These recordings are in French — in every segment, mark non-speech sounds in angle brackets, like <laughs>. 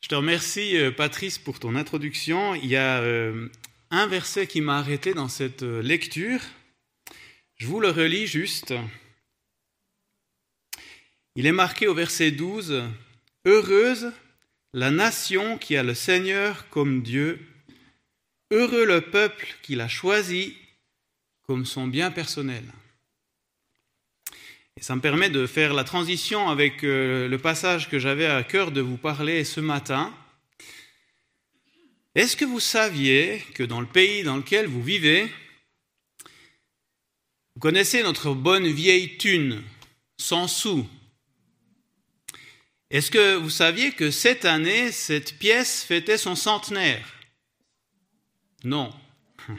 Je te remercie, euh, Patrice, pour ton introduction. Il y a euh, un verset qui m'a arrêté dans cette euh, lecture. Je vous le relis juste. Il est marqué au verset 12, Heureuse la nation qui a le Seigneur comme Dieu, heureux le peuple qu'il a choisi comme son bien personnel. Et ça me permet de faire la transition avec euh, le passage que j'avais à cœur de vous parler ce matin. Est-ce que vous saviez que dans le pays dans lequel vous vivez, vous connaissez notre bonne vieille thune, sans sous? Est-ce que vous saviez que cette année, cette pièce fêtait son centenaire? Non. <laughs>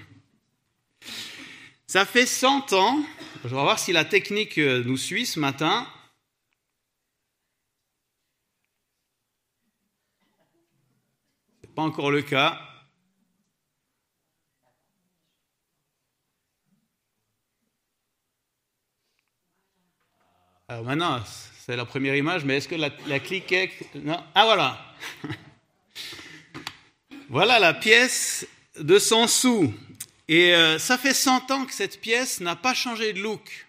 Ça fait 100 ans je vais voir si la technique euh, nous suit ce matin. Ce n'est pas encore le cas. Alors maintenant, c'est la première image, mais est-ce que la, la clique est... Ah voilà <laughs> Voilà la pièce de 100 sous. Et euh, ça fait 100 ans que cette pièce n'a pas changé de look.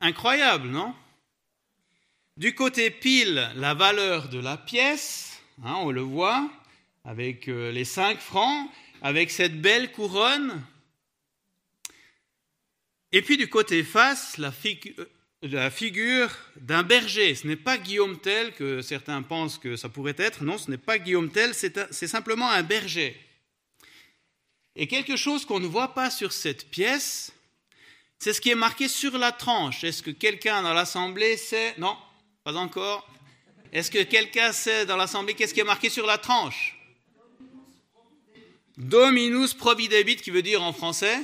Incroyable, non? Du côté pile, la valeur de la pièce, hein, on le voit, avec euh, les 5 francs, avec cette belle couronne. Et puis du côté face, euh, la figure d'un berger. Ce n'est pas Guillaume Tell que certains pensent que ça pourrait être. Non, ce n'est pas Guillaume Tell, c'est simplement un berger. Et quelque chose qu'on ne voit pas sur cette pièce, c'est ce qui est marqué sur la tranche. Est-ce que quelqu'un dans l'Assemblée sait? Non, pas encore. Est-ce que quelqu'un sait dans l'Assemblée qu'est-ce qui est marqué sur la tranche? Dominus providebit, qui veut dire en français?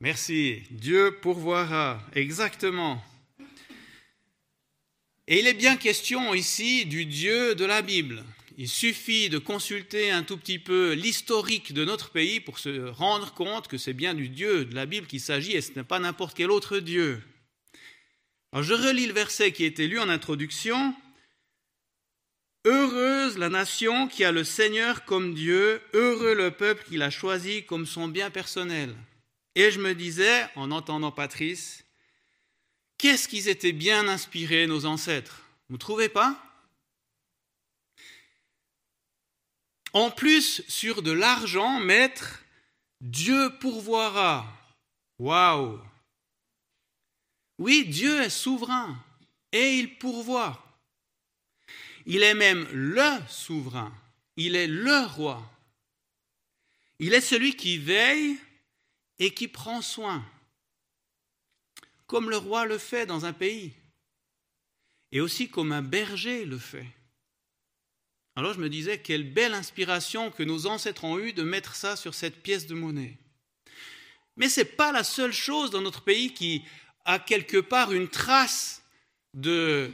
Merci. Dieu pourvoira. Exactement. Et il est bien question ici du Dieu de la Bible. Il suffit de consulter un tout petit peu l'historique de notre pays pour se rendre compte que c'est bien du Dieu de la Bible qu'il s'agit et ce n'est pas n'importe quel autre Dieu. Alors je relis le verset qui était lu en introduction. Heureuse la nation qui a le Seigneur comme Dieu, heureux le peuple qu'il a choisi comme son bien personnel. Et je me disais, en entendant Patrice, qu'est-ce qu'ils étaient bien inspirés, nos ancêtres? Vous ne trouvez pas? En plus, sur de l'argent, mettre Dieu pourvoira. Waouh Oui, Dieu est souverain et il pourvoit. Il est même le souverain. Il est le roi. Il est celui qui veille et qui prend soin, comme le roi le fait dans un pays, et aussi comme un berger le fait. Alors je me disais, quelle belle inspiration que nos ancêtres ont eue de mettre ça sur cette pièce de monnaie. Mais ce n'est pas la seule chose dans notre pays qui a quelque part une trace de,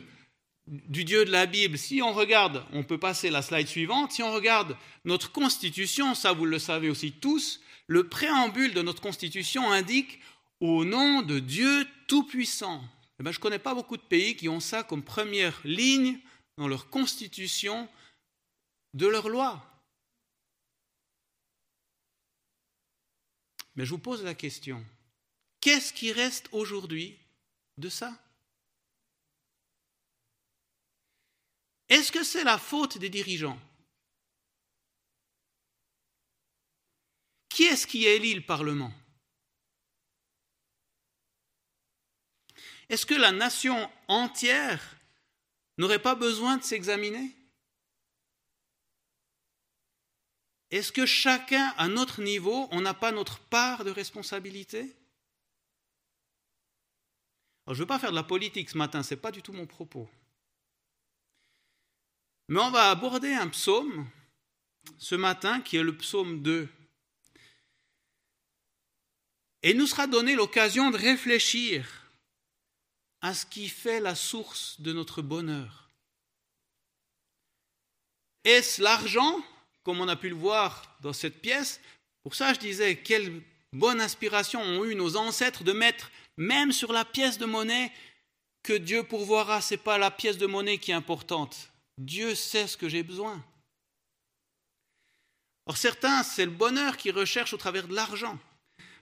du Dieu de la Bible. Si on regarde, on peut passer la slide suivante, si on regarde notre constitution, ça vous le savez aussi tous, le préambule de notre constitution indique au nom de Dieu Tout-Puissant. Eh ben, je ne connais pas beaucoup de pays qui ont ça comme première ligne dans leur constitution de leur loi. Mais je vous pose la question, qu'est-ce qui reste aujourd'hui de ça? Est-ce que c'est la faute des dirigeants? Qui est-ce qui élit le Parlement? Est-ce que la nation entière n'aurait pas besoin de s'examiner? Est-ce que chacun, à notre niveau, on n'a pas notre part de responsabilité? Je ne veux pas faire de la politique ce matin, ce n'est pas du tout mon propos. Mais on va aborder un psaume ce matin qui est le psaume 2. Et il nous sera donné l'occasion de réfléchir à ce qui fait la source de notre bonheur. Est-ce l'argent? Comme on a pu le voir dans cette pièce. Pour ça, je disais, quelle bonne inspiration ont eu nos ancêtres de mettre, même sur la pièce de monnaie, que Dieu pourvoira. Ce n'est pas la pièce de monnaie qui est importante, Dieu sait ce que j'ai besoin. Or certains, c'est le bonheur qu'ils recherchent au travers de l'argent.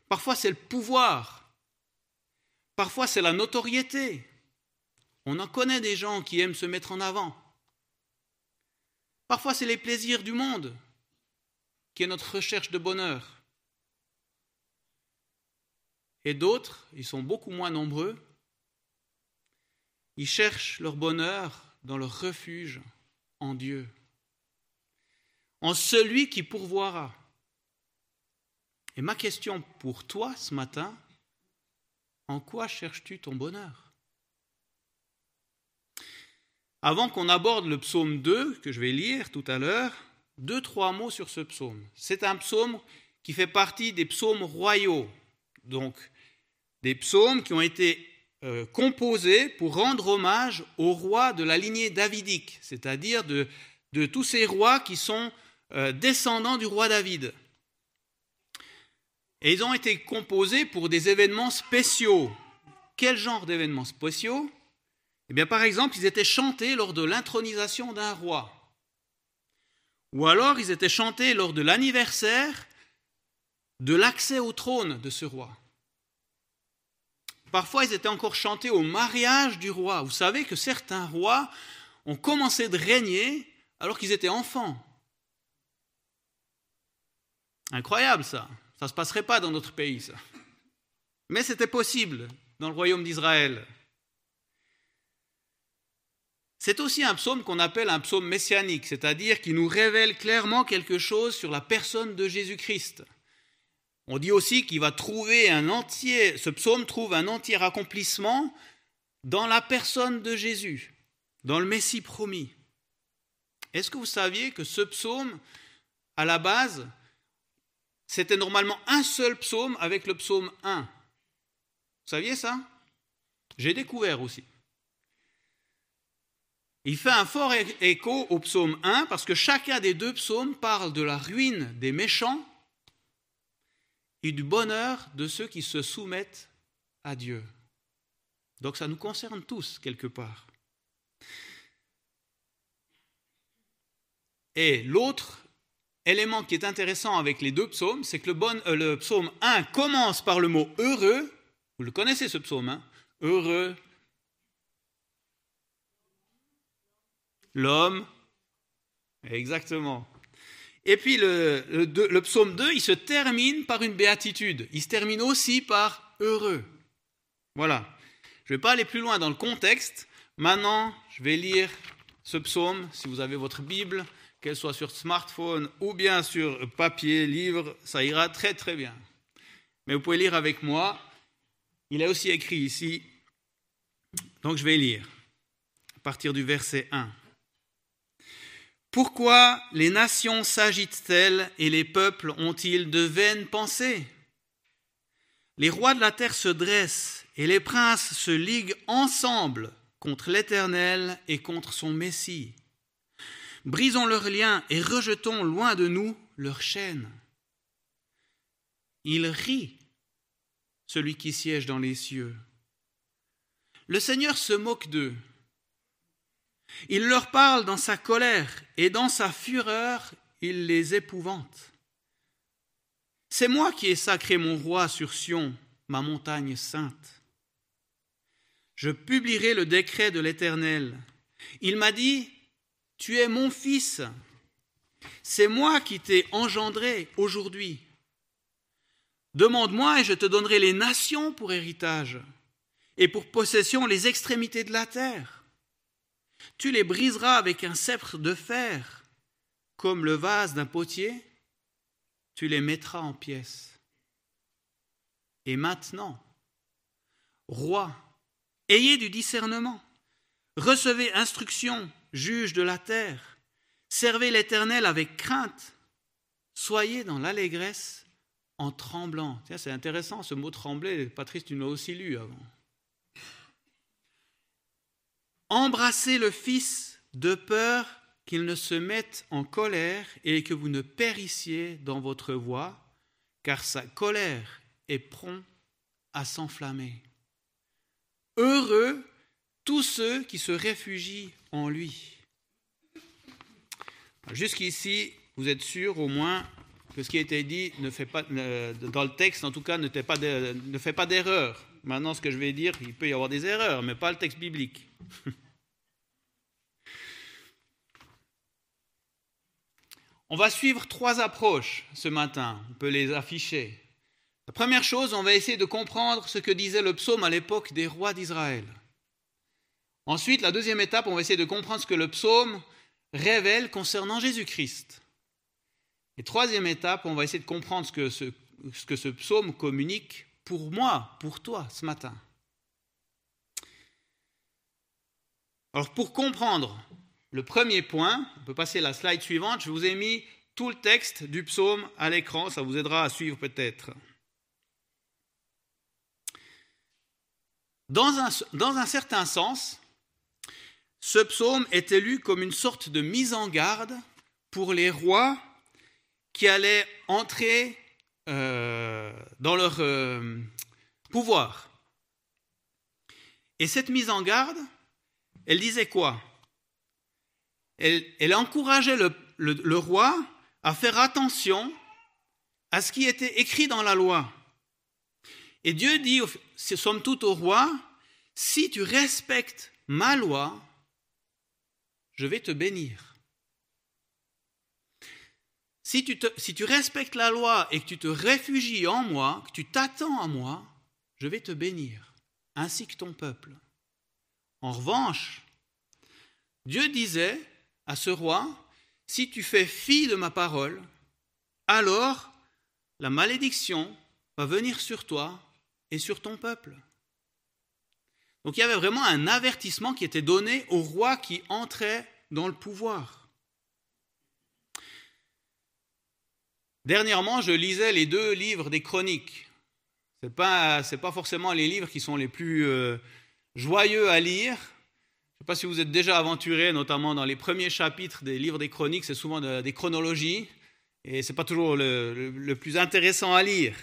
Parfois, c'est le pouvoir. Parfois, c'est la notoriété. On en connaît des gens qui aiment se mettre en avant. Parfois, c'est les plaisirs du monde qui est notre recherche de bonheur. Et d'autres, ils sont beaucoup moins nombreux, ils cherchent leur bonheur dans leur refuge en Dieu, en celui qui pourvoira. Et ma question pour toi ce matin, en quoi cherches-tu ton bonheur? Avant qu'on aborde le psaume 2, que je vais lire tout à l'heure, deux, trois mots sur ce psaume. C'est un psaume qui fait partie des psaumes royaux, donc des psaumes qui ont été euh, composés pour rendre hommage aux rois de la lignée davidique, c'est-à-dire de, tous ces rois qui sont euh, descendants du roi David. Et ils ont été composés pour des événements spéciaux. Quel genre d'événements spéciaux? Eh bien, par exemple, ils étaient chantés lors de l'intronisation d'un roi. Ou alors, ils étaient chantés lors de l'anniversaire de l'accès au trône de ce roi. Parfois, ils étaient encore chantés au mariage du roi. Vous savez que certains rois ont commencé de régner alors qu'ils étaient enfants. Incroyable ça. Ça ne se passerait pas dans notre pays, ça. Mais c'était possible dans le royaume d'Israël. C'est aussi un psaume qu'on appelle un psaume messianique, c'est-à-dire qui nous révèle clairement quelque chose sur la personne de Jésus-Christ. On dit aussi qu'il va trouver un entier, ce psaume trouve un entier accomplissement dans la personne de Jésus, dans le Messie promis. Est-ce que vous saviez que ce psaume, à la base, c'était normalement un seul psaume avec le psaume 1 Vous saviez ça? J'ai découvert aussi. Il fait un fort écho au psaume 1 parce que chacun des deux psaumes parle de la ruine des méchants et du bonheur de ceux qui se soumettent à Dieu. Donc ça nous concerne tous quelque part. Et l'autre élément qui est intéressant avec les deux psaumes, c'est que le, euh, le, psaume 1 commence par le mot heureux. Vous le connaissez ce psaume, hein Heureux, l'homme. Exactement. Et puis le, psaume 2, il se termine par une béatitude. Il se termine aussi par heureux. Voilà. Je ne vais pas aller plus loin dans le contexte. Maintenant, je vais lire ce psaume, si vous avez votre Bible, qu'elle soit sur smartphone ou bien sur papier, livre, ça ira très très bien. Mais vous pouvez lire avec moi. Il est aussi écrit ici. Donc je vais lire à partir du verset 1. Pourquoi les nations s'agitent-elles et les peuples ont-ils de vaines pensées? Les rois de la terre se dressent et les princes se liguent ensemble contre l'Éternel et contre son Messie. Brisons leurs liens et rejetons loin de nous leurs chaînes. Il rit, celui qui siège dans les cieux. Le Seigneur se moque d'eux. Il leur parle dans sa colère et dans sa fureur, il les épouvante. C'est moi qui ai sacré mon roi sur Sion, ma montagne sainte. Je publierai le décret de l'Éternel. Il m'a dit, Tu es mon fils, c'est moi qui t'ai engendré aujourd'hui. Demande-moi et je te donnerai les nations pour héritage et pour possession les extrémités de la terre. Tu les briseras avec un sceptre de fer, comme le vase d'un potier, tu les mettras en pièces. Et maintenant, roi, ayez du discernement, recevez instruction, juge de la terre, servez l'Éternel avec crainte, soyez dans l'allégresse en tremblant. c'est intéressant ce mot trembler, Patrice, tu l'as aussi lu avant. Embrassez le Fils de peur qu'il ne se mette en colère et que vous ne périssiez dans votre voie, car sa colère est prompt à s'enflammer. Heureux tous ceux qui se réfugient en lui. Jusqu'ici, vous êtes sûr au moins que ce qui a été dit ne fait pas, dans le texte, en tout cas, ne, fait pas d'erreur. Maintenant, ce que je vais dire, il peut y avoir des erreurs, mais pas le texte biblique. <laughs> On va suivre trois approches ce matin. On peut les afficher. La première chose, on va essayer de comprendre ce que disait le psaume à l'époque des rois d'Israël. Ensuite, la deuxième étape, on va essayer de comprendre ce que le psaume révèle concernant Jésus-Christ. Et troisième étape, on va essayer de comprendre ce que ce, que ce psaume communique pour moi, pour toi, ce matin. Alors pour comprendre le premier point, on peut passer à la slide suivante, je vous ai mis tout le texte du psaume à l'écran, ça vous aidera à suivre peut-être. Dans un, dans un, certain sens, ce psaume est lu comme une sorte de mise en garde pour les rois qui allaient entrer euh, dans leur euh, pouvoir. Et cette mise en garde, elle disait quoi? Elle, encourageait le, roi à faire attention à ce qui était écrit dans la loi. Et Dieu dit, somme toute au roi, si tu respectes ma loi, je vais te bénir. Si tu, respectes la loi et que tu te réfugies en moi, que tu t'attends à moi, je vais te bénir, ainsi que ton peuple. En revanche, Dieu disait, à ce roi, si tu fais fi de ma parole, alors la malédiction va venir sur toi et sur ton peuple. Donc il y avait vraiment un avertissement qui était donné au roi qui entrait dans le pouvoir. Dernièrement, je lisais les deux livres des chroniques. Ce n'est pas, pas, forcément les livres qui sont les plus euh, joyeux à lire, je ne sais pas si vous êtes déjà aventuré, notamment dans les premiers chapitres des livres des chroniques, c'est souvent des chronologies, et ce n'est pas toujours le, plus intéressant à lire.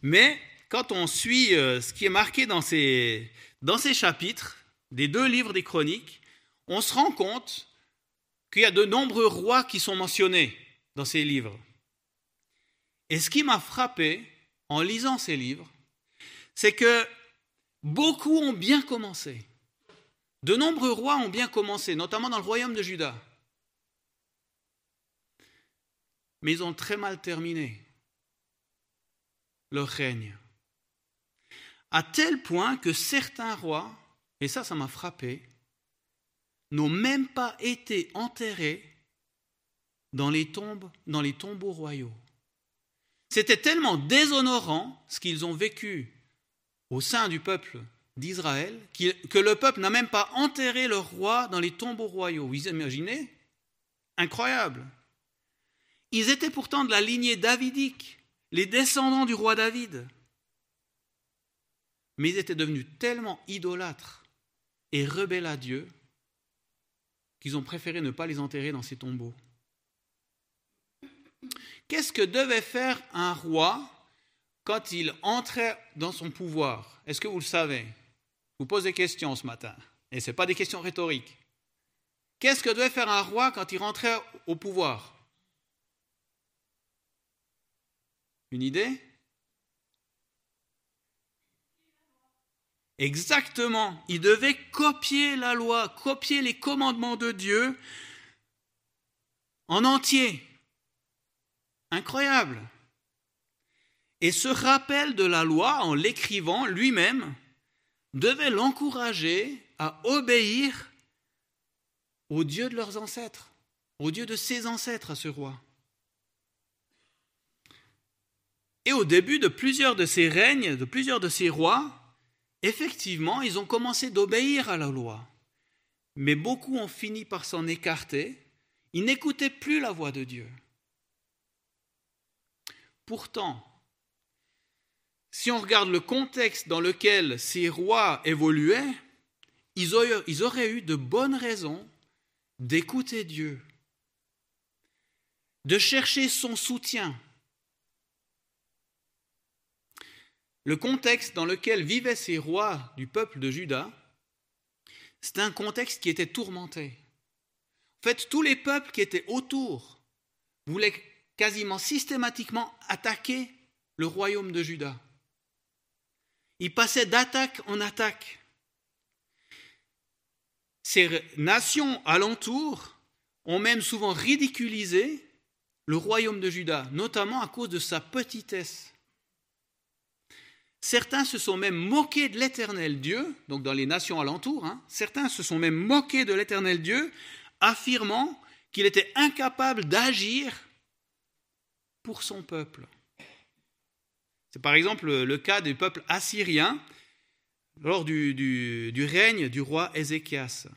Mais quand on suit euh, ce qui est marqué dans ces, dans ces chapitres des deux livres des chroniques, on se rend compte qu'il y a de nombreux rois qui sont mentionnés dans ces livres. Et ce qui m'a frappé en lisant ces livres, c'est que beaucoup ont bien commencé. De nombreux rois ont bien commencé, notamment dans le royaume de Juda. Mais ils ont très mal terminé leur règne. À tel point que certains rois, et ça, ça m'a frappé, n'ont même pas été enterrés dans les tombes, dans les tombeaux royaux. C'était tellement déshonorant ce qu'ils ont vécu au sein du peuple d'Israël, que le peuple n'a même pas enterré le roi dans les tombeaux royaux. Vous imaginez? Incroyable. Ils étaient pourtant de la lignée davidique, les descendants du roi David. Mais ils étaient devenus tellement idolâtres et rebelles à Dieu qu'ils ont préféré ne pas les enterrer dans ces tombeaux. Qu'est-ce que devait faire un roi quand il entrait dans son pouvoir? Est-ce que vous le savez? Vous pose des questions ce matin, et ce pas des questions rhétoriques. Qu'est-ce que devait faire un roi quand il rentrait au pouvoir? Une idée? Exactement, il devait copier la loi, copier les commandements de Dieu en entier. Incroyable. Et ce rappel de la loi, en l'écrivant lui-même, devait l'encourager à obéir au Dieu de leurs ancêtres, au Dieu de ses ancêtres à ce roi. Et au début de plusieurs de ces règnes, de plusieurs de ces rois, effectivement, ils ont commencé d'obéir à la loi. Mais beaucoup ont fini par s'en écarter. Ils n'écoutaient plus la voix de Dieu. Pourtant, si on regarde le contexte dans lequel ces rois évoluaient, ils auraient, eu de bonnes raisons d'écouter Dieu, de chercher son soutien. Le contexte dans lequel vivaient ces rois du peuple de Juda, c'est un contexte qui était tourmenté. En fait, tous les peuples qui étaient autour voulaient quasiment systématiquement attaquer le royaume de Juda. Ils passaient d'attaque en attaque. Ces nations alentours ont même souvent ridiculisé le royaume de Juda, notamment à cause de sa petitesse. Certains se sont même moqués de l'éternel Dieu, donc dans les nations alentours, hein. certains se sont même moqués de l'éternel Dieu, affirmant qu'il était incapable d'agir pour son peuple. C'est par exemple le cas du peuple assyrien lors du, règne du roi Ézéchias.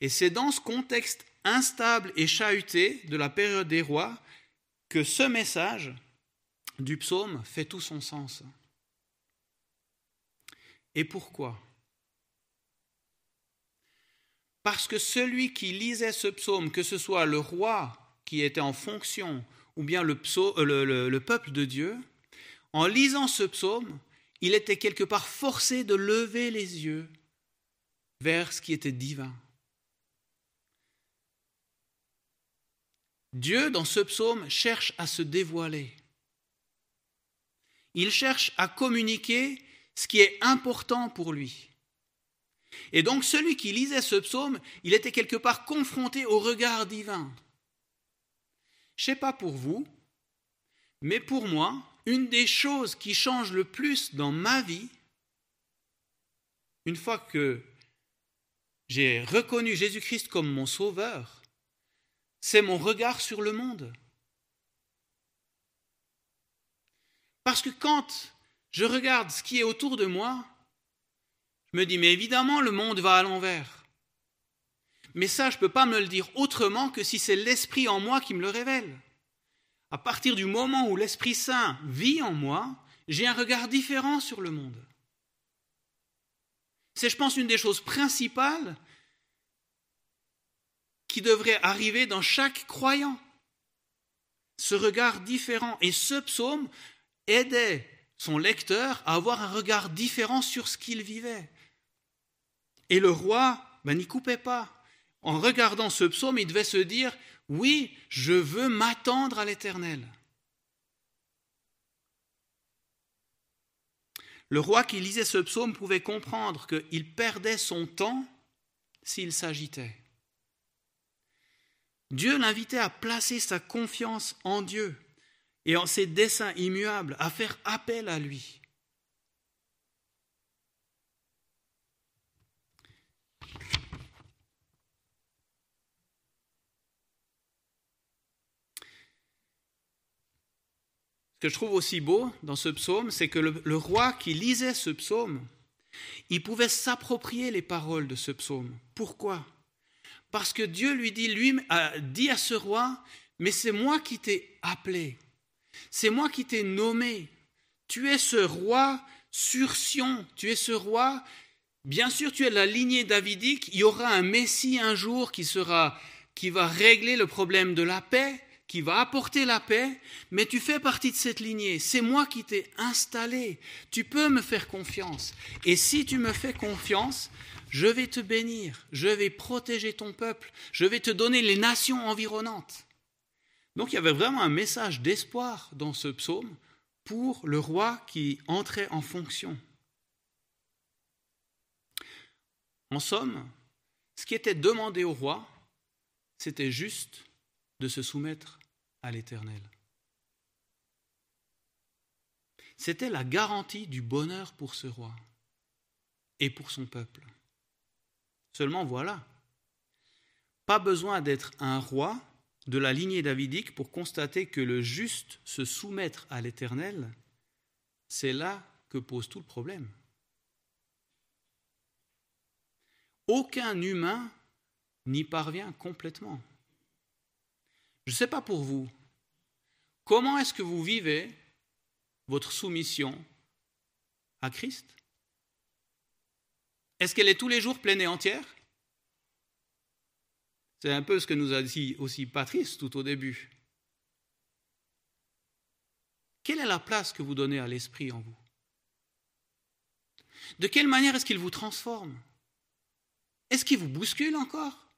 Et c'est dans ce contexte instable et chahuté de la période des rois que ce message du psaume fait tout son sens. Et pourquoi? Parce que celui qui lisait ce psaume, que ce soit le roi qui était en fonction ou bien le, euh, le, peuple de Dieu, en lisant ce psaume, il était quelque part forcé de lever les yeux vers ce qui était divin. Dieu, dans ce psaume, cherche à se dévoiler. Il cherche à communiquer ce qui est important pour lui. Et donc celui qui lisait ce psaume, il était quelque part confronté au regard divin. Je ne sais pas pour vous, mais pour moi, une des choses qui change le plus dans ma vie, une fois que j'ai reconnu Jésus-Christ comme mon sauveur, c'est mon regard sur le monde. Parce que quand je regarde ce qui est autour de moi, je me dis, mais évidemment, le monde va à l'envers. Mais ça, je ne peux pas me le dire autrement que si c'est l'Esprit en moi qui me le révèle. À partir du moment où l'Esprit Saint vit en moi, j'ai un regard différent sur le monde. C'est, je pense, une des choses principales qui devrait arriver dans chaque croyant. Ce regard différent. Et ce psaume aidait son lecteur à avoir un regard différent sur ce qu'il vivait. Et le roi ben, n'y coupait pas. En regardant ce psaume, il devait se dire, oui, je veux m'attendre à l'Éternel. Le roi qui lisait ce psaume pouvait comprendre qu'il perdait son temps s'il s'agitait. Dieu l'invitait à placer sa confiance en Dieu et en ses desseins immuables, à faire appel à lui. Que je trouve aussi beau dans ce psaume, c'est que le, roi qui lisait ce psaume, il pouvait s'approprier les paroles de ce psaume. Pourquoi? Parce que Dieu lui dit, lui dit à ce roi, mais c'est moi qui t'ai appelé. C'est moi qui t'ai nommé. Tu es ce roi sur Sion. Tu es ce roi. Bien sûr, tu es la lignée davidique. Il y aura un Messie un jour qui sera, qui va régler le problème de la paix, qui va apporter la paix. Mais tu fais partie de cette lignée. C'est moi qui t'ai installé. Tu peux me faire confiance. Et si tu me fais confiance, je vais te bénir. Je vais protéger ton peuple. Je vais te donner les nations environnantes. Donc il y avait vraiment un message d'espoir dans ce psaume pour le roi qui entrait en fonction. En somme, ce qui était demandé au roi, c'était juste de se soumettre à l'Éternel. C'était la garantie du bonheur pour ce roi et pour son peuple. Seulement voilà, pas besoin d'être un roi de la lignée davidique pour constater que le juste se soumettre à l'Éternel, c'est là que pose tout le problème. Aucun humain n'y parvient complètement. Je ne sais pas pour vous, comment est-ce que vous vivez votre soumission à Christ? Est-ce qu'elle est tous les jours pleine et entière? C'est un peu ce que nous a dit aussi Patrice tout au début. Quelle est la place que vous donnez à l'Esprit en vous? De quelle manière est-ce qu'il vous transforme? Est-ce qu'il vous bouscule encore?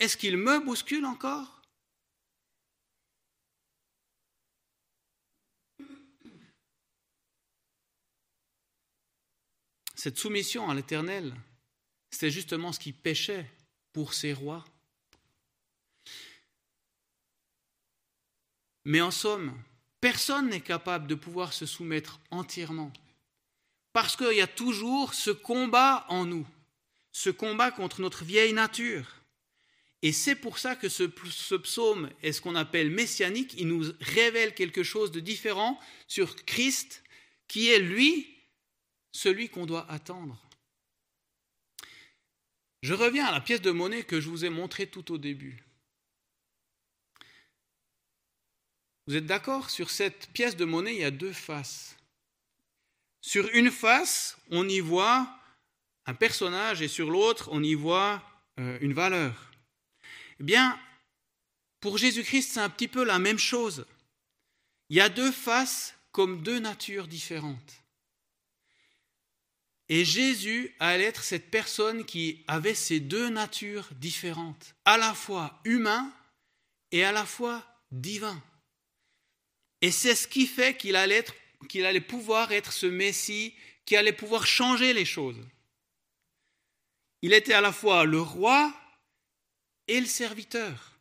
Est-ce qu'il me bouscule encore? Cette soumission à l'Éternel, c'était justement ce qui péchait pour ces rois. Mais en somme, personne n'est capable de pouvoir se soumettre entièrement. Parce qu'il y a toujours ce combat en nous, ce combat contre notre vieille nature. Et c'est pour ça que ce, psaume est ce qu'on appelle messianique, il nous révèle quelque chose de différent sur Christ, qui est lui celui qu'on doit attendre. Je reviens à la pièce de monnaie que je vous ai montrée tout au début. Vous êtes d'accord? Sur cette pièce de monnaie, il y a deux faces. Sur une face, on y voit un personnage et sur l'autre, on y voit euh, une valeur. Eh bien, pour Jésus-Christ, c'est un petit peu la même chose. Il y a deux faces comme deux natures différentes. Et Jésus allait être cette personne qui avait ces deux natures différentes, à la fois humain et à la fois divin. Et c'est ce qui fait qu'il allait, qu'il allait pouvoir être ce Messie qui allait pouvoir changer les choses. Il était à la fois le roi et le serviteur.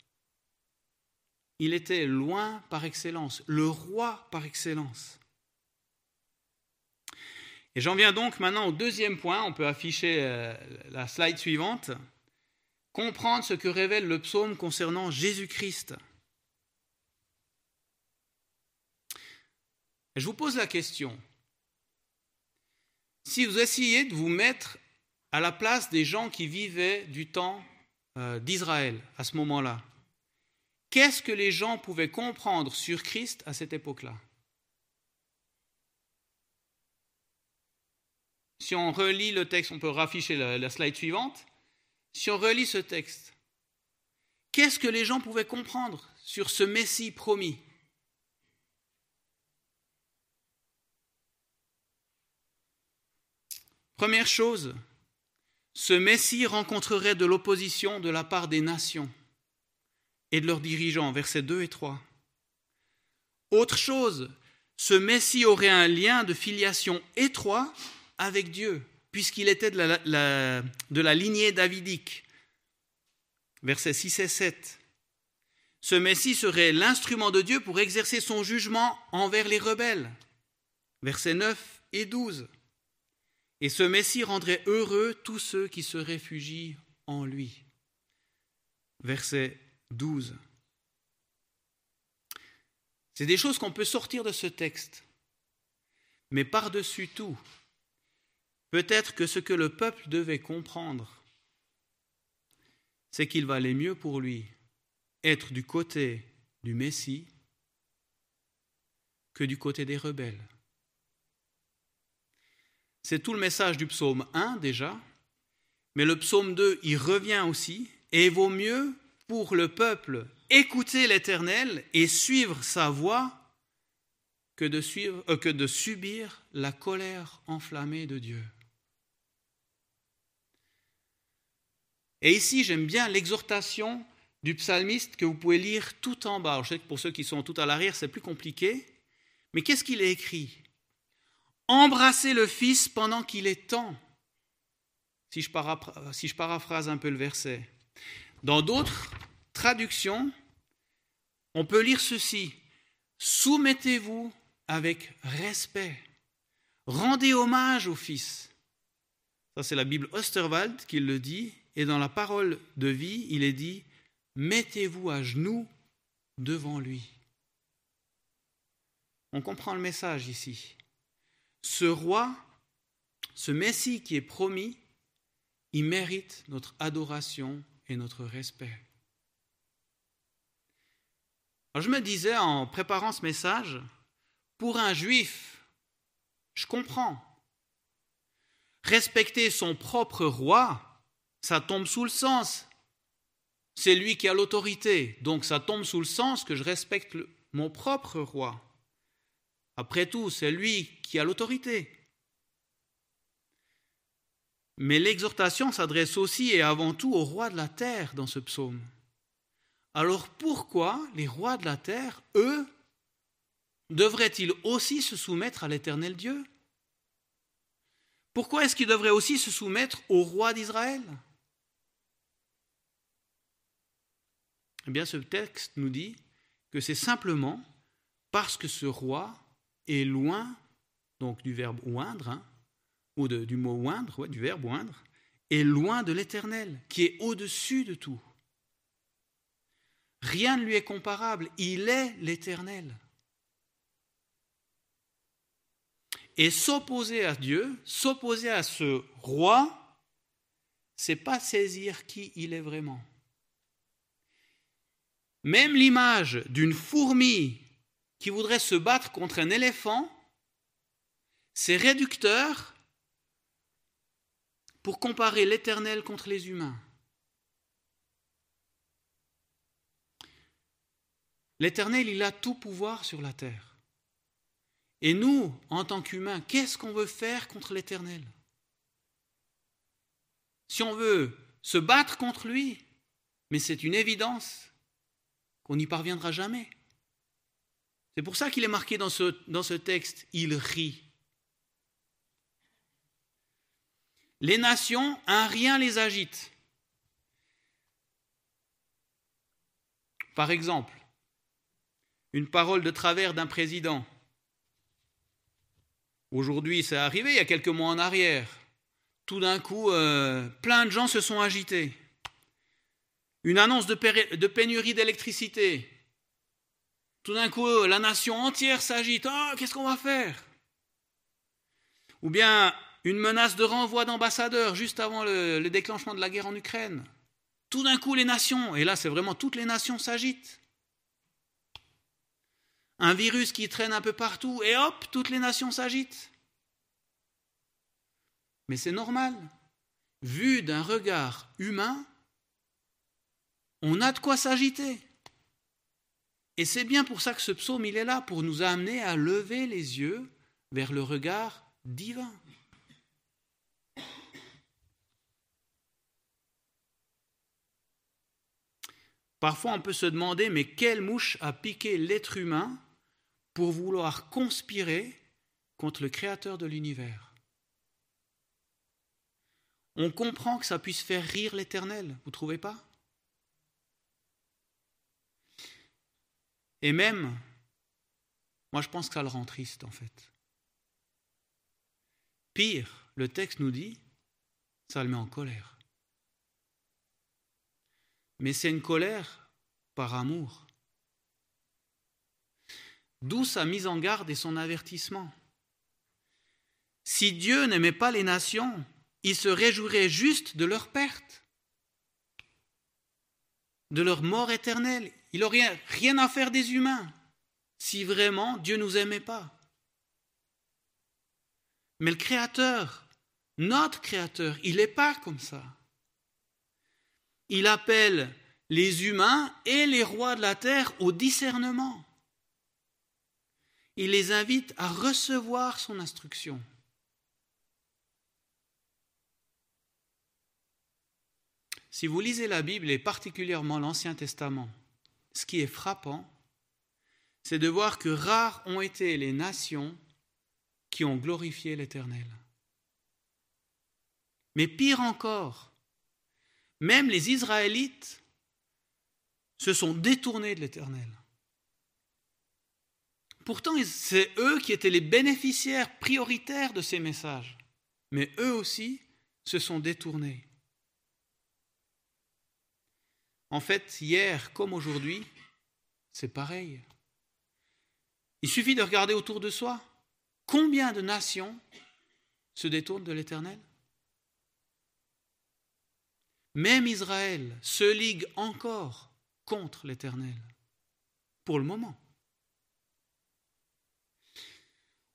Il était loin par excellence, le roi par excellence. Et j'en viens donc maintenant au deuxième point, on peut afficher euh, la slide suivante, comprendre ce que révèle le psaume concernant Jésus-Christ. Je vous pose la question, si vous essayez de vous mettre à la place des gens qui vivaient du temps euh, d'Israël à ce moment-là, qu'est-ce que les gens pouvaient comprendre sur Christ à cette époque-là? Si on relit le texte, on peut rafficher la, slide suivante. Si on relit ce texte, qu'est-ce que les gens pouvaient comprendre sur ce Messie promis? Première chose, ce Messie rencontrerait de l'opposition de la part des nations et de leurs dirigeants, versets 2 et 3. Autre chose, ce Messie aurait un lien de filiation étroit avec Dieu, puisqu'il était de la, lignée davidique. Versets 6 et 7. Ce Messie serait l'instrument de Dieu pour exercer son jugement envers les rebelles. Versets 9 et 12. Et ce Messie rendrait heureux tous ceux qui se réfugient en lui. Verset 12. C'est des choses qu'on peut sortir de ce texte. Mais par-dessus tout, Peut-être que ce que le peuple devait comprendre, c'est qu'il valait mieux pour lui être du côté du Messie que du côté des rebelles. C'est tout le message du psaume 1 déjà, mais le psaume 2 y revient aussi, et il vaut mieux pour le peuple écouter l'Éternel et suivre sa voix que de, euh, que de subir la colère enflammée de Dieu. Et ici, j'aime bien l'exhortation du psalmiste que vous pouvez lire tout en bas. Je sais que pour ceux qui sont tout à l'arrière, c'est plus compliqué. Mais qu'est-ce qu'il est écrit? Embrassez le Fils pendant qu'il est temps. Si je, si je paraphrase un peu le verset. Dans d'autres traductions, on peut lire ceci. Soumettez-vous avec respect. Rendez hommage au Fils. Ça, c'est la Bible Osterwald qui le dit. Et dans la parole de vie, il est dit, mettez-vous à genoux devant lui. On comprend le message ici. Ce roi, ce Messie qui est promis, il mérite notre adoration et notre respect. Alors je me disais en préparant ce message, pour un juif, je comprends. Respecter son propre roi, ça tombe sous le sens. C'est lui qui a l'autorité, donc ça tombe sous le sens que je respecte mon propre roi. Après tout, c'est lui qui a l'autorité. Mais l'exhortation s'adresse aussi et avant tout aux rois de la terre dans ce psaume. Alors pourquoi les rois de la terre, eux, devraient-ils aussi se soumettre à l'éternel Dieu? Pourquoi est-ce qu'ils devraient aussi se soumettre au roi d'Israël? Eh bien, ce texte nous dit que c'est simplement parce que ce roi est loin, donc du verbe oindre, hein, ou du mot oindre, du verbe oindre, est loin de l'éternel, qui est au-dessus de tout. Rien ne lui est comparable, il est l'éternel. Et s'opposer à Dieu, s'opposer à ce roi, c'est pas saisir qui il est vraiment. Même l'image d'une fourmi qui voudrait se battre contre un éléphant, c'est réducteur pour comparer l'Éternel contre les humains. L'Éternel, il a tout pouvoir sur la terre. Et nous, en tant qu'humains, qu'est-ce qu'on veut faire contre l'Éternel? Si on veut se battre contre lui, mais c'est une évidence qu'on n'y parviendra jamais. C'est pour ça qu'il est marqué dans ce, texte, il rit. Les nations, un rien les agite. Par exemple, une parole de travers d'un président. Aujourd'hui, c'est arrivé, il y a quelques mois en arrière. Tout d'un coup, euh, plein de gens se sont agités. Une annonce de, pénurie d'électricité. Tout d'un coup, la nation entière s'agite. Oh, qu'est-ce qu'on va faire? Ou bien une menace de renvoi d'ambassadeurs juste avant le, déclenchement de la guerre en Ukraine. Tout d'un coup, les nations, et là c'est vraiment toutes les nations s'agitent. Un virus qui traîne un peu partout, et hop, toutes les nations s'agitent. Mais c'est normal. Vu d'un regard humain, on a de quoi s'agiter. Et c'est bien pour ça que ce psaume, il est là, pour nous amener à lever les yeux vers le regard divin. Parfois, on peut se demander, mais quelle mouche a piqué l'être humain pour vouloir conspirer contre le Créateur de l'univers? On comprend que ça puisse faire rire l'Éternel, vous ne trouvez pas? Et même, moi je pense que ça le rend triste en fait. Pire, le texte nous dit, ça le met en colère. Mais c'est une colère par amour. D'où sa mise en garde et son avertissement. Si Dieu n'aimait pas les nations, il se réjouirait juste de leur perte, de leur mort éternelle. Il n'aurait rien à faire des humains si vraiment Dieu nous aimait pas. Mais le Créateur, notre Créateur, il n'est pas comme ça il appelle les humains et les rois de la terre au discernement. Il les invite à recevoir son instruction. Si vous lisez la Bible et particulièrement l'Ancien Testament, ce qui est frappant, c'est de voir que rares ont été les nations qui ont glorifié l'Éternel. Mais pire encore, même les Israélites se sont détournés de l'Éternel. Pourtant, c'est eux qui étaient les bénéficiaires prioritaires de ces messages. Mais eux aussi se sont détournés. En fait, hier comme aujourd'hui, c'est pareil. Il suffit de regarder autour de soi. Combien de nations se détournent de l'Éternel? Même Israël se ligue encore contre l'Éternel, pour le moment.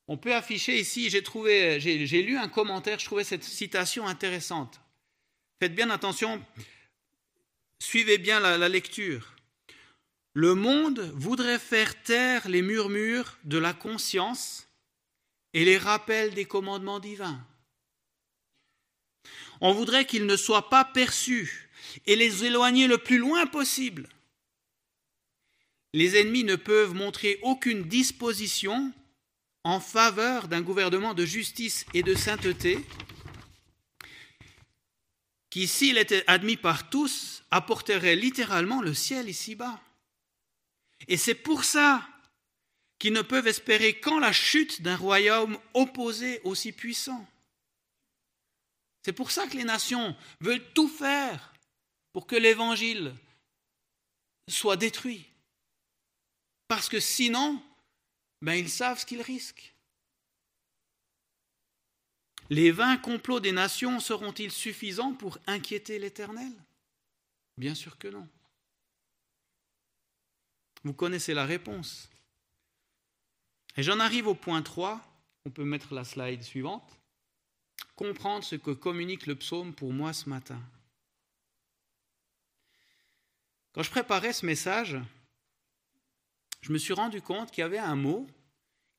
On peut afficher ici, j'ai trouvé, j'ai lu un commentaire, je trouvais cette citation intéressante. Faites bien attention, suivez bien la, lecture. Le monde voudrait faire taire les murmures de la conscience et les rappels des commandements divins. On voudrait qu'ils ne soient pas perçus et les éloigner le plus loin possible. Les ennemis ne peuvent montrer aucune disposition en faveur d'un gouvernement de justice et de sainteté qui, s'il était admis par tous, apporterait littéralement le ciel ici-bas. Et c'est pour ça qu'ils ne peuvent espérer qu'en la chute d'un royaume opposé aussi puissant. C'est pour ça que les nations veulent tout faire pour que l'Évangile soit détruit. Parce que sinon, ben, ils savent ce qu'ils risquent. Les vains complots des nations seront-ils suffisants pour inquiéter l'Éternel? Bien sûr que non. Vous connaissez la réponse. Et j'en arrive au point 3. On peut mettre la slide suivante. Comprendre ce que communique le psaume pour moi ce matin. Quand je préparais ce message, je me suis rendu compte qu'il y avait un mot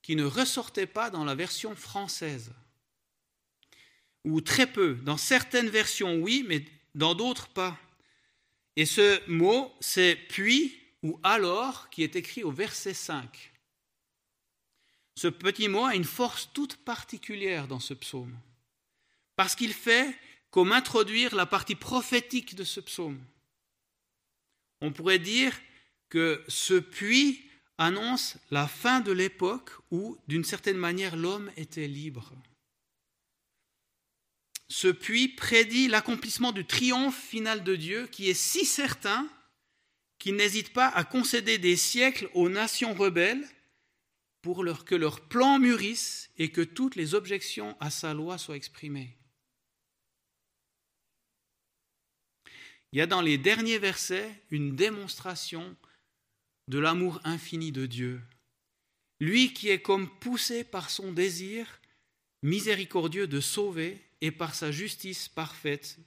qui ne ressortait pas dans la version française. Ou très peu. Dans certaines versions, oui, mais dans d'autres, pas. Et ce mot, c'est puis ou alors qui est écrit au verset 5. Ce petit mot a une force toute particulière dans ce psaume, parce qu'il fait comme introduire la partie prophétique de ce psaume. On pourrait dire que ce puits annonce la fin de l'époque où, d'une certaine manière, l'homme était libre. Ce puits prédit l'accomplissement du triomphe final de Dieu qui est si certain qu'il n'hésite pas à concéder des siècles aux nations rebelles pour que leurs plans mûrissent et que toutes les objections à sa loi soient exprimées. Il y a dans les derniers versets une démonstration de l'amour infini de Dieu. Lui qui est comme poussé par son désir miséricordieux de sauver et par sa justice parfaite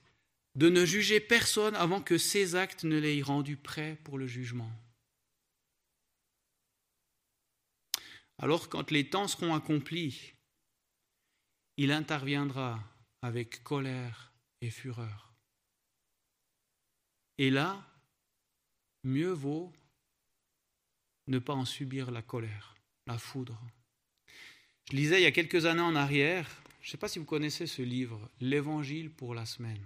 de ne juger personne avant que ses actes ne l'aient rendu prêt pour le jugement. Alors quand les temps seront accomplis, il interviendra avec colère et fureur. Et là, mieux vaut ne pas en subir la colère, la foudre. Je lisais il y a quelques années en arrière, je ne sais pas si vous connaissez ce livre, L'Évangile pour la semaine.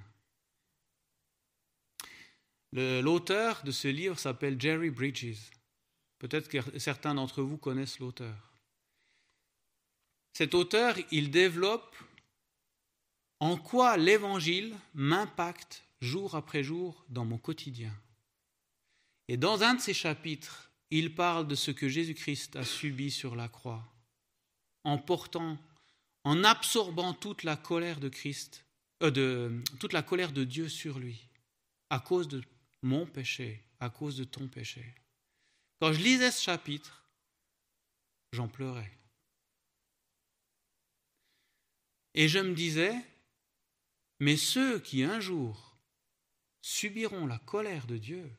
L'auteur de ce livre s'appelle Jerry Bridges. Peut-être que certains d'entre vous connaissent l'auteur. Cet auteur, il développe en quoi l'Évangile m'impacte jour après jour dans mon quotidien. Et dans un de ces chapitres, il parle de ce que Jésus-Christ a subi sur la croix, en portant, en absorbant toute la colère de Christ, euh, toute la colère de Dieu sur lui, à cause de mon péché, à cause de ton péché. Quand je lisais ce chapitre, j'en pleurais. Et je me disais, mais ceux qui un jour subiront la colère de Dieu,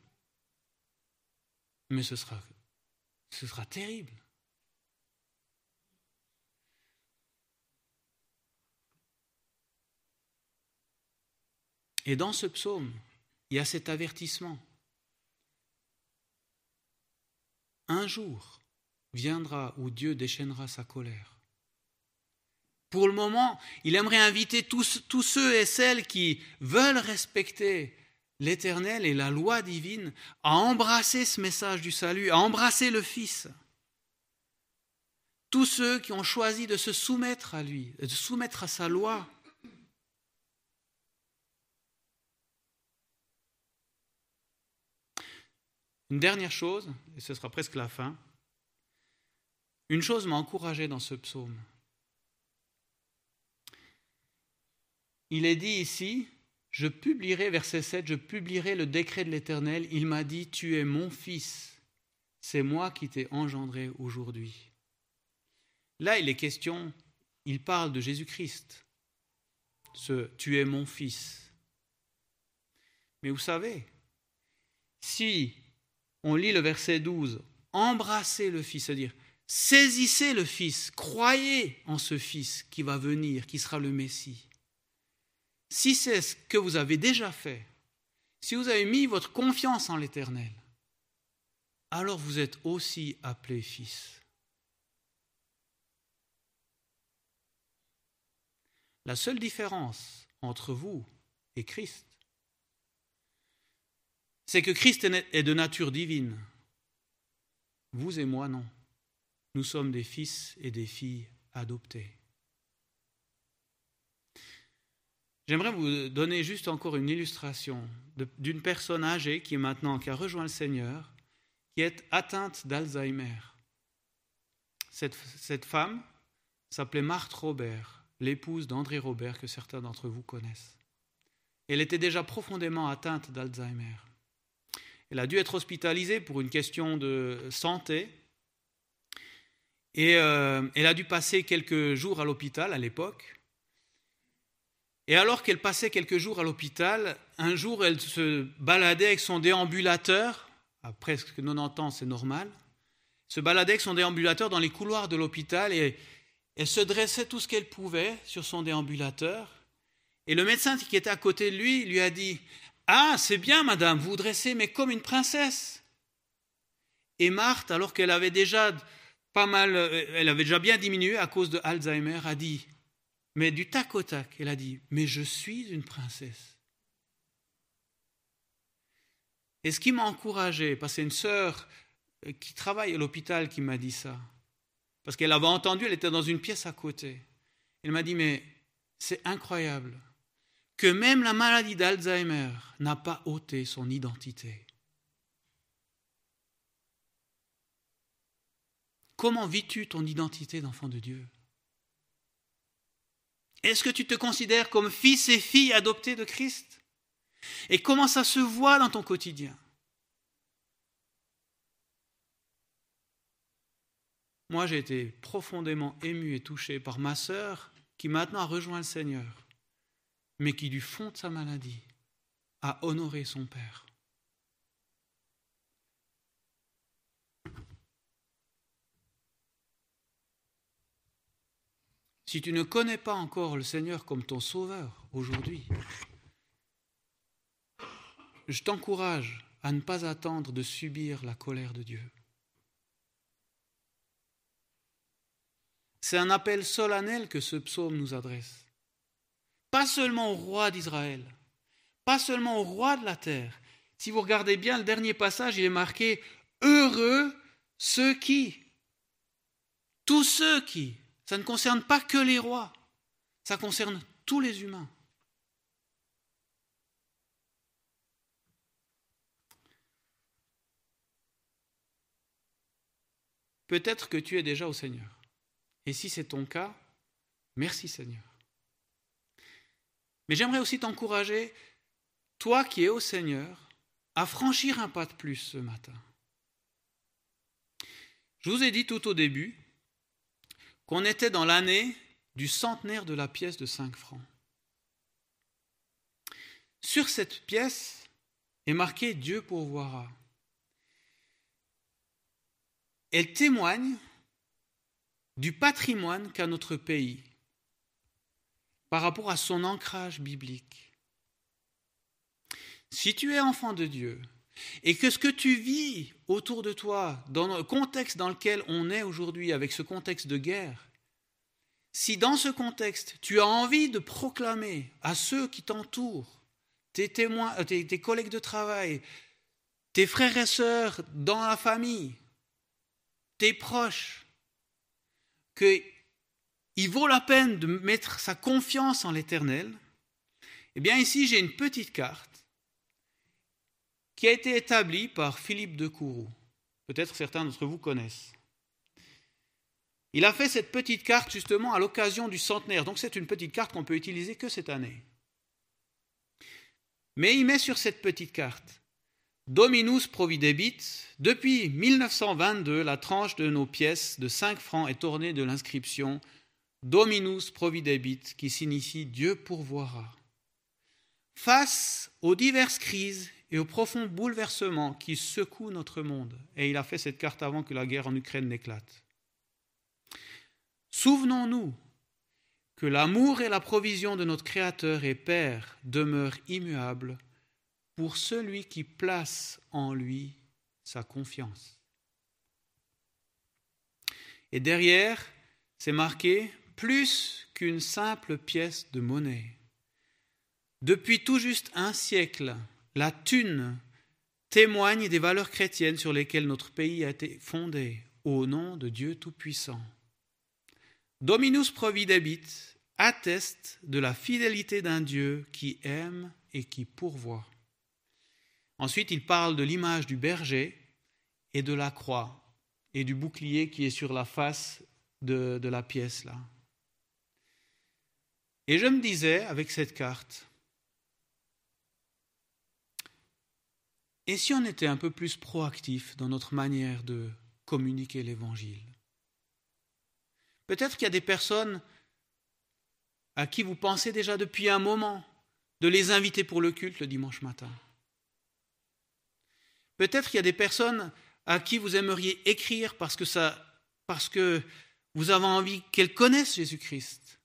mais ce sera terrible. Et dans ce psaume, il y a cet avertissement. Un jour viendra où Dieu déchaînera sa colère. Pour le moment, il aimerait inviter tous, ceux et celles qui veulent respecter l'Éternel et la loi divine à embrasser ce message du salut, à embrasser le Fils. Tous ceux qui ont choisi de se soumettre à lui, de se soumettre à sa loi, Une dernière chose, et ce sera presque la fin, une chose m'a encouragé dans ce psaume. Il est dit ici, je publierai, verset 7, je publierai le décret de l'Éternel. Il m'a dit, tu es mon fils, c'est moi qui t'ai engendré aujourd'hui. Là, il est question, il parle de Jésus-Christ, ce tu es mon fils. Mais vous savez, si on lit le verset 12, embrassez le Fils, c'est-à-dire saisissez le Fils, croyez en ce Fils qui va venir, qui sera le Messie. si c'est ce que vous avez déjà fait, si vous avez mis votre confiance en l'Éternel, alors vous êtes aussi appelé fils. La seule différence entre vous et Christ, c'est que Christ est de nature divine. Vous et moi, non. Nous sommes des fils et des filles adoptés. J'aimerais vous donner juste encore une illustration d'une personne âgée qui est maintenant, qui a rejoint le Seigneur, qui est atteinte d'Alzheimer. Cette, cette femme s'appelait Marthe Robert, l'épouse d'André Robert que certains d'entre vous connaissent. Elle était déjà profondément atteinte d'Alzheimer. Elle a dû être hospitalisée pour une question de santé. Et euh, elle a dû passer quelques jours à l'hôpital à l'époque. Et alors qu'elle passait quelques jours à l'hôpital, un jour elle se baladait avec son déambulateur, à presque 90 ans c'est normal, se baladait avec son déambulateur dans les couloirs de l'hôpital et elle se dressait tout ce qu'elle pouvait sur son déambulateur. Et le médecin qui était à côté de lui lui a dit Ah, c'est bien, madame, vous vous dressez, mais comme une princesse. Et Marthe, alors qu'elle avait déjà pas mal, euh, elle avait déjà bien diminué à cause de Alzheimer, a dit mais du tac au tac, elle a dit, mais je suis une princesse. Et ce qui m'a encouragé, parce que c'est une sœur euh, qui travaille à l'hôpital qui m'a dit ça, parce qu'elle avait entendu, elle était dans une pièce à côté. Elle m'a dit, mais c'est incroyable que même la maladie d'Alzheimer n'a pas ôté son identité. Comment vis-tu ton identité d'enfant de Dieu? Est-ce que tu te considères comme fils et fille adoptés de Christ? Et comment ça se voit dans ton quotidien? Moi, j'ai été profondément ému et touché par ma sœur qui maintenant a rejoint le Seigneur, mais qui du fond de sa maladie a honoré son Père. Si tu ne connais pas encore le Seigneur comme ton Sauveur aujourd'hui, je t'encourage à ne pas attendre de subir la colère de Dieu. C'est un appel solennel que ce psaume nous adresse. Pas seulement au roi d'Israël, pas seulement au roi de la terre. Si vous regardez bien le dernier passage, il est marqué Heureux ceux qui, tous ceux qui, ça ne concerne pas que les rois, ça concerne tous les humains. Peut-être que tu es déjà au Seigneur. Et si c'est ton cas, merci Seigneur. Mais j'aimerais aussi t'encourager, toi qui es au Seigneur, à franchir un pas de plus ce matin. Je vous ai dit tout au début qu'on était dans l'année du centenaire de la pièce de 5 francs. Sur cette pièce est marqué Dieu pourvoira. Elle témoigne du patrimoine qu'a notre pays par rapport à son ancrage biblique. Si tu es enfant de Dieu, et que ce que tu vis autour de toi, dans le contexte dans lequel on est aujourd'hui, avec ce contexte de guerre, si dans ce contexte, tu as envie de proclamer à ceux qui t'entourent, tes euh, tes, collègues de travail, tes frères et sœurs dans la famille, tes proches, qu'il vaut la peine de mettre sa confiance en l'Éternel, eh bien ici j'ai une petite carte qui a été établi par Philippe de Kourou. Peut-être certains d'entre vous connaissent. Il a fait cette petite carte justement à l'occasion du centenaire. Donc c'est une petite carte qu'on peut utiliser que cette année. Mais il met sur cette petite carte Dominus providebit. Depuis 1922, la tranche de nos pièces de 5 francs est ornée de l'inscription Dominus providebit, qui signifie Dieu pourvoira. Face aux diverses crises et aux profonds bouleversements qui secouent notre monde. Et il a fait cette carte avant que la guerre en Ukraine n'éclate. Souvenons-nous que l'amour et la provision de notre Créateur et Père demeurent immuables pour celui qui place en lui sa confiance. Et derrière, c'est marqué plus qu'une simple pièce de monnaie. Depuis tout juste un siècle, la thune témoigne des valeurs chrétiennes sur lesquelles notre pays a été fondé au nom de Dieu Tout-Puissant. Dominus Providebit atteste de la fidélité d'un Dieu qui aime et qui pourvoit. Ensuite, il parle de l'image du berger et de la croix et du bouclier qui est sur la face de, de la pièce là. Et je me disais avec cette carte, et si on était un peu plus proactif dans notre manière de communiquer l'Évangile? Peut-être qu'il y a des personnes à qui vous pensez déjà depuis un moment de les inviter pour le culte le dimanche matin. Peut-être qu'il y a des personnes à qui vous aimeriez écrire parce que, vous avez envie qu'elles connaissent Jésus-Christ.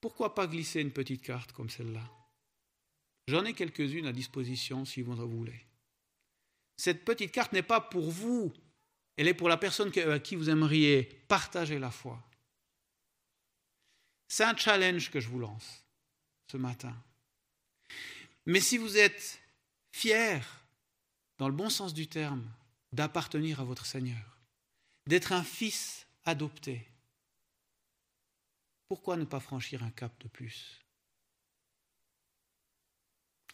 Pourquoi pas glisser une petite carte comme celle-là? J'en ai quelques-unes à disposition si vous en voulez. Cette petite carte n'est pas pour vous, elle est pour la personne à qui vous aimeriez partager la foi. C'est un challenge que je vous lance ce matin. Mais si vous êtes fier, dans le bon sens du terme, d'appartenir à votre Seigneur, d'être un fils adopté, pourquoi ne pas franchir un cap de plus?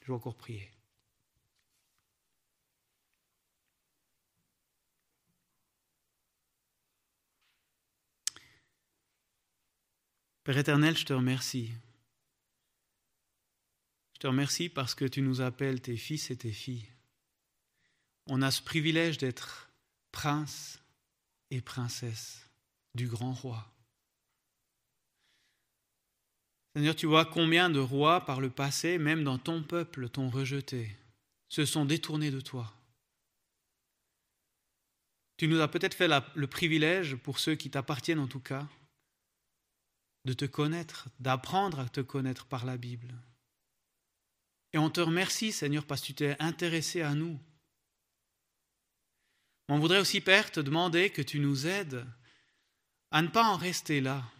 Je vais encore prier. Père éternel, je te remercie. Je te remercie parce que tu nous appelles tes fils et tes filles. On a ce privilège d'être prince et princesse du grand roi. Seigneur, tu vois combien de rois par le passé, même dans ton peuple, t'ont rejeté, se sont détournés de toi. Tu nous as peut-être fait le privilège, pour ceux qui t'appartiennent en tout cas, de te connaître, d'apprendre à te connaître par la Bible. Et on te remercie, Seigneur, parce que tu t'es intéressé à nous. On voudrait aussi, Père, te demander que tu nous aides à ne pas en rester là,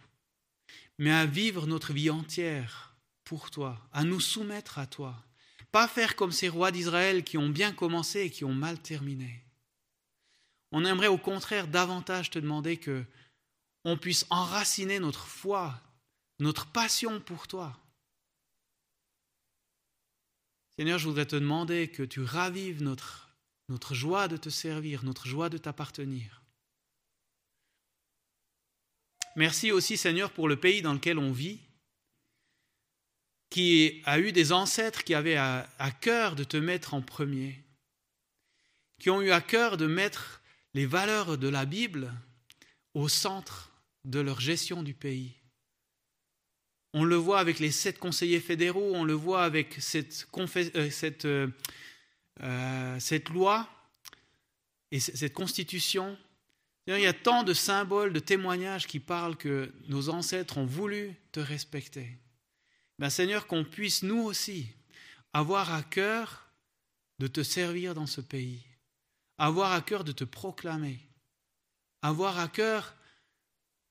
mais à vivre notre vie entière pour toi, à nous soumettre à toi. Pas faire comme ces rois d'Israël qui ont bien commencé et qui ont mal terminé. On aimerait au contraire davantage te demander que on puisse enraciner notre foi, notre passion pour toi. Seigneur, je voudrais te demander que tu ravives notre, notre joie de te servir, notre joie de t'appartenir. Merci aussi, Seigneur, pour le pays dans lequel on vit, qui a eu des ancêtres qui avaient à, cœur de te mettre en premier, qui ont eu à cœur de mettre les valeurs de la Bible au centre de leur gestion du pays. On le voit avec les sept conseillers fédéraux, on le voit avec cette, euh, euh, euh, cette loi et cette constitution il y a tant de symboles, de témoignages qui parlent que nos ancêtres ont voulu te respecter. Ben, Seigneur, qu'on puisse nous aussi avoir à cœur de te servir dans ce pays, avoir à cœur de te proclamer, avoir à cœur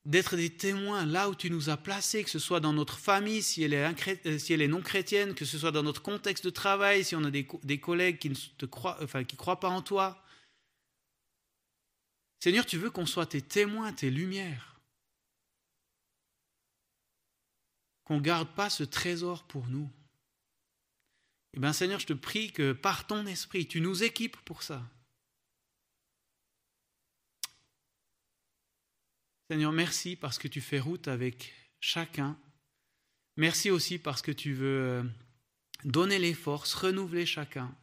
d'être des témoins là où tu nous as placés, que ce soit dans notre famille, si elle est, euh, non chrétienne, que ce soit dans notre contexte de travail, si on a des, collègues qui ne croient pas en toi, Seigneur, tu veux qu'on soit tes témoins, tes lumières. Qu'on ne garde pas ce trésor pour nous. Eh bien, Seigneur, je te prie que par ton esprit, tu nous équipes pour ça. Seigneur, merci parce que tu fais route avec chacun. Merci aussi parce que tu veux euh, donner les forces, renouveler chacun.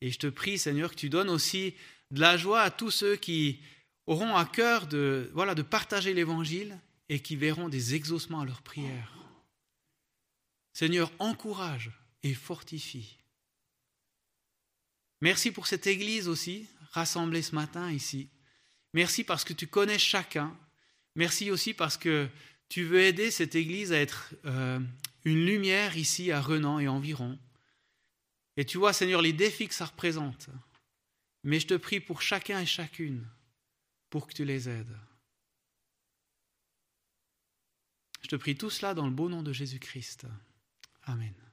Et je te prie, Seigneur, que tu donnes aussi de la joie à tous ceux qui auront à cœur de, voilà, de partager l'Évangile et qui verront des exaucements à leurs prières. Seigneur, encourage et fortifie. Merci pour cette Église aussi, rassemblée ce matin ici. Merci parce que tu connais chacun. Merci aussi parce que tu veux aider cette Église à être euh, une lumière ici à Renan et environ. Et tu vois, Seigneur, les défis que ça représente. Mais je te prie pour chacun et chacune, pour que tu les aides. Je te prie tout cela dans le beau nom de Jésus-Christ. Amen.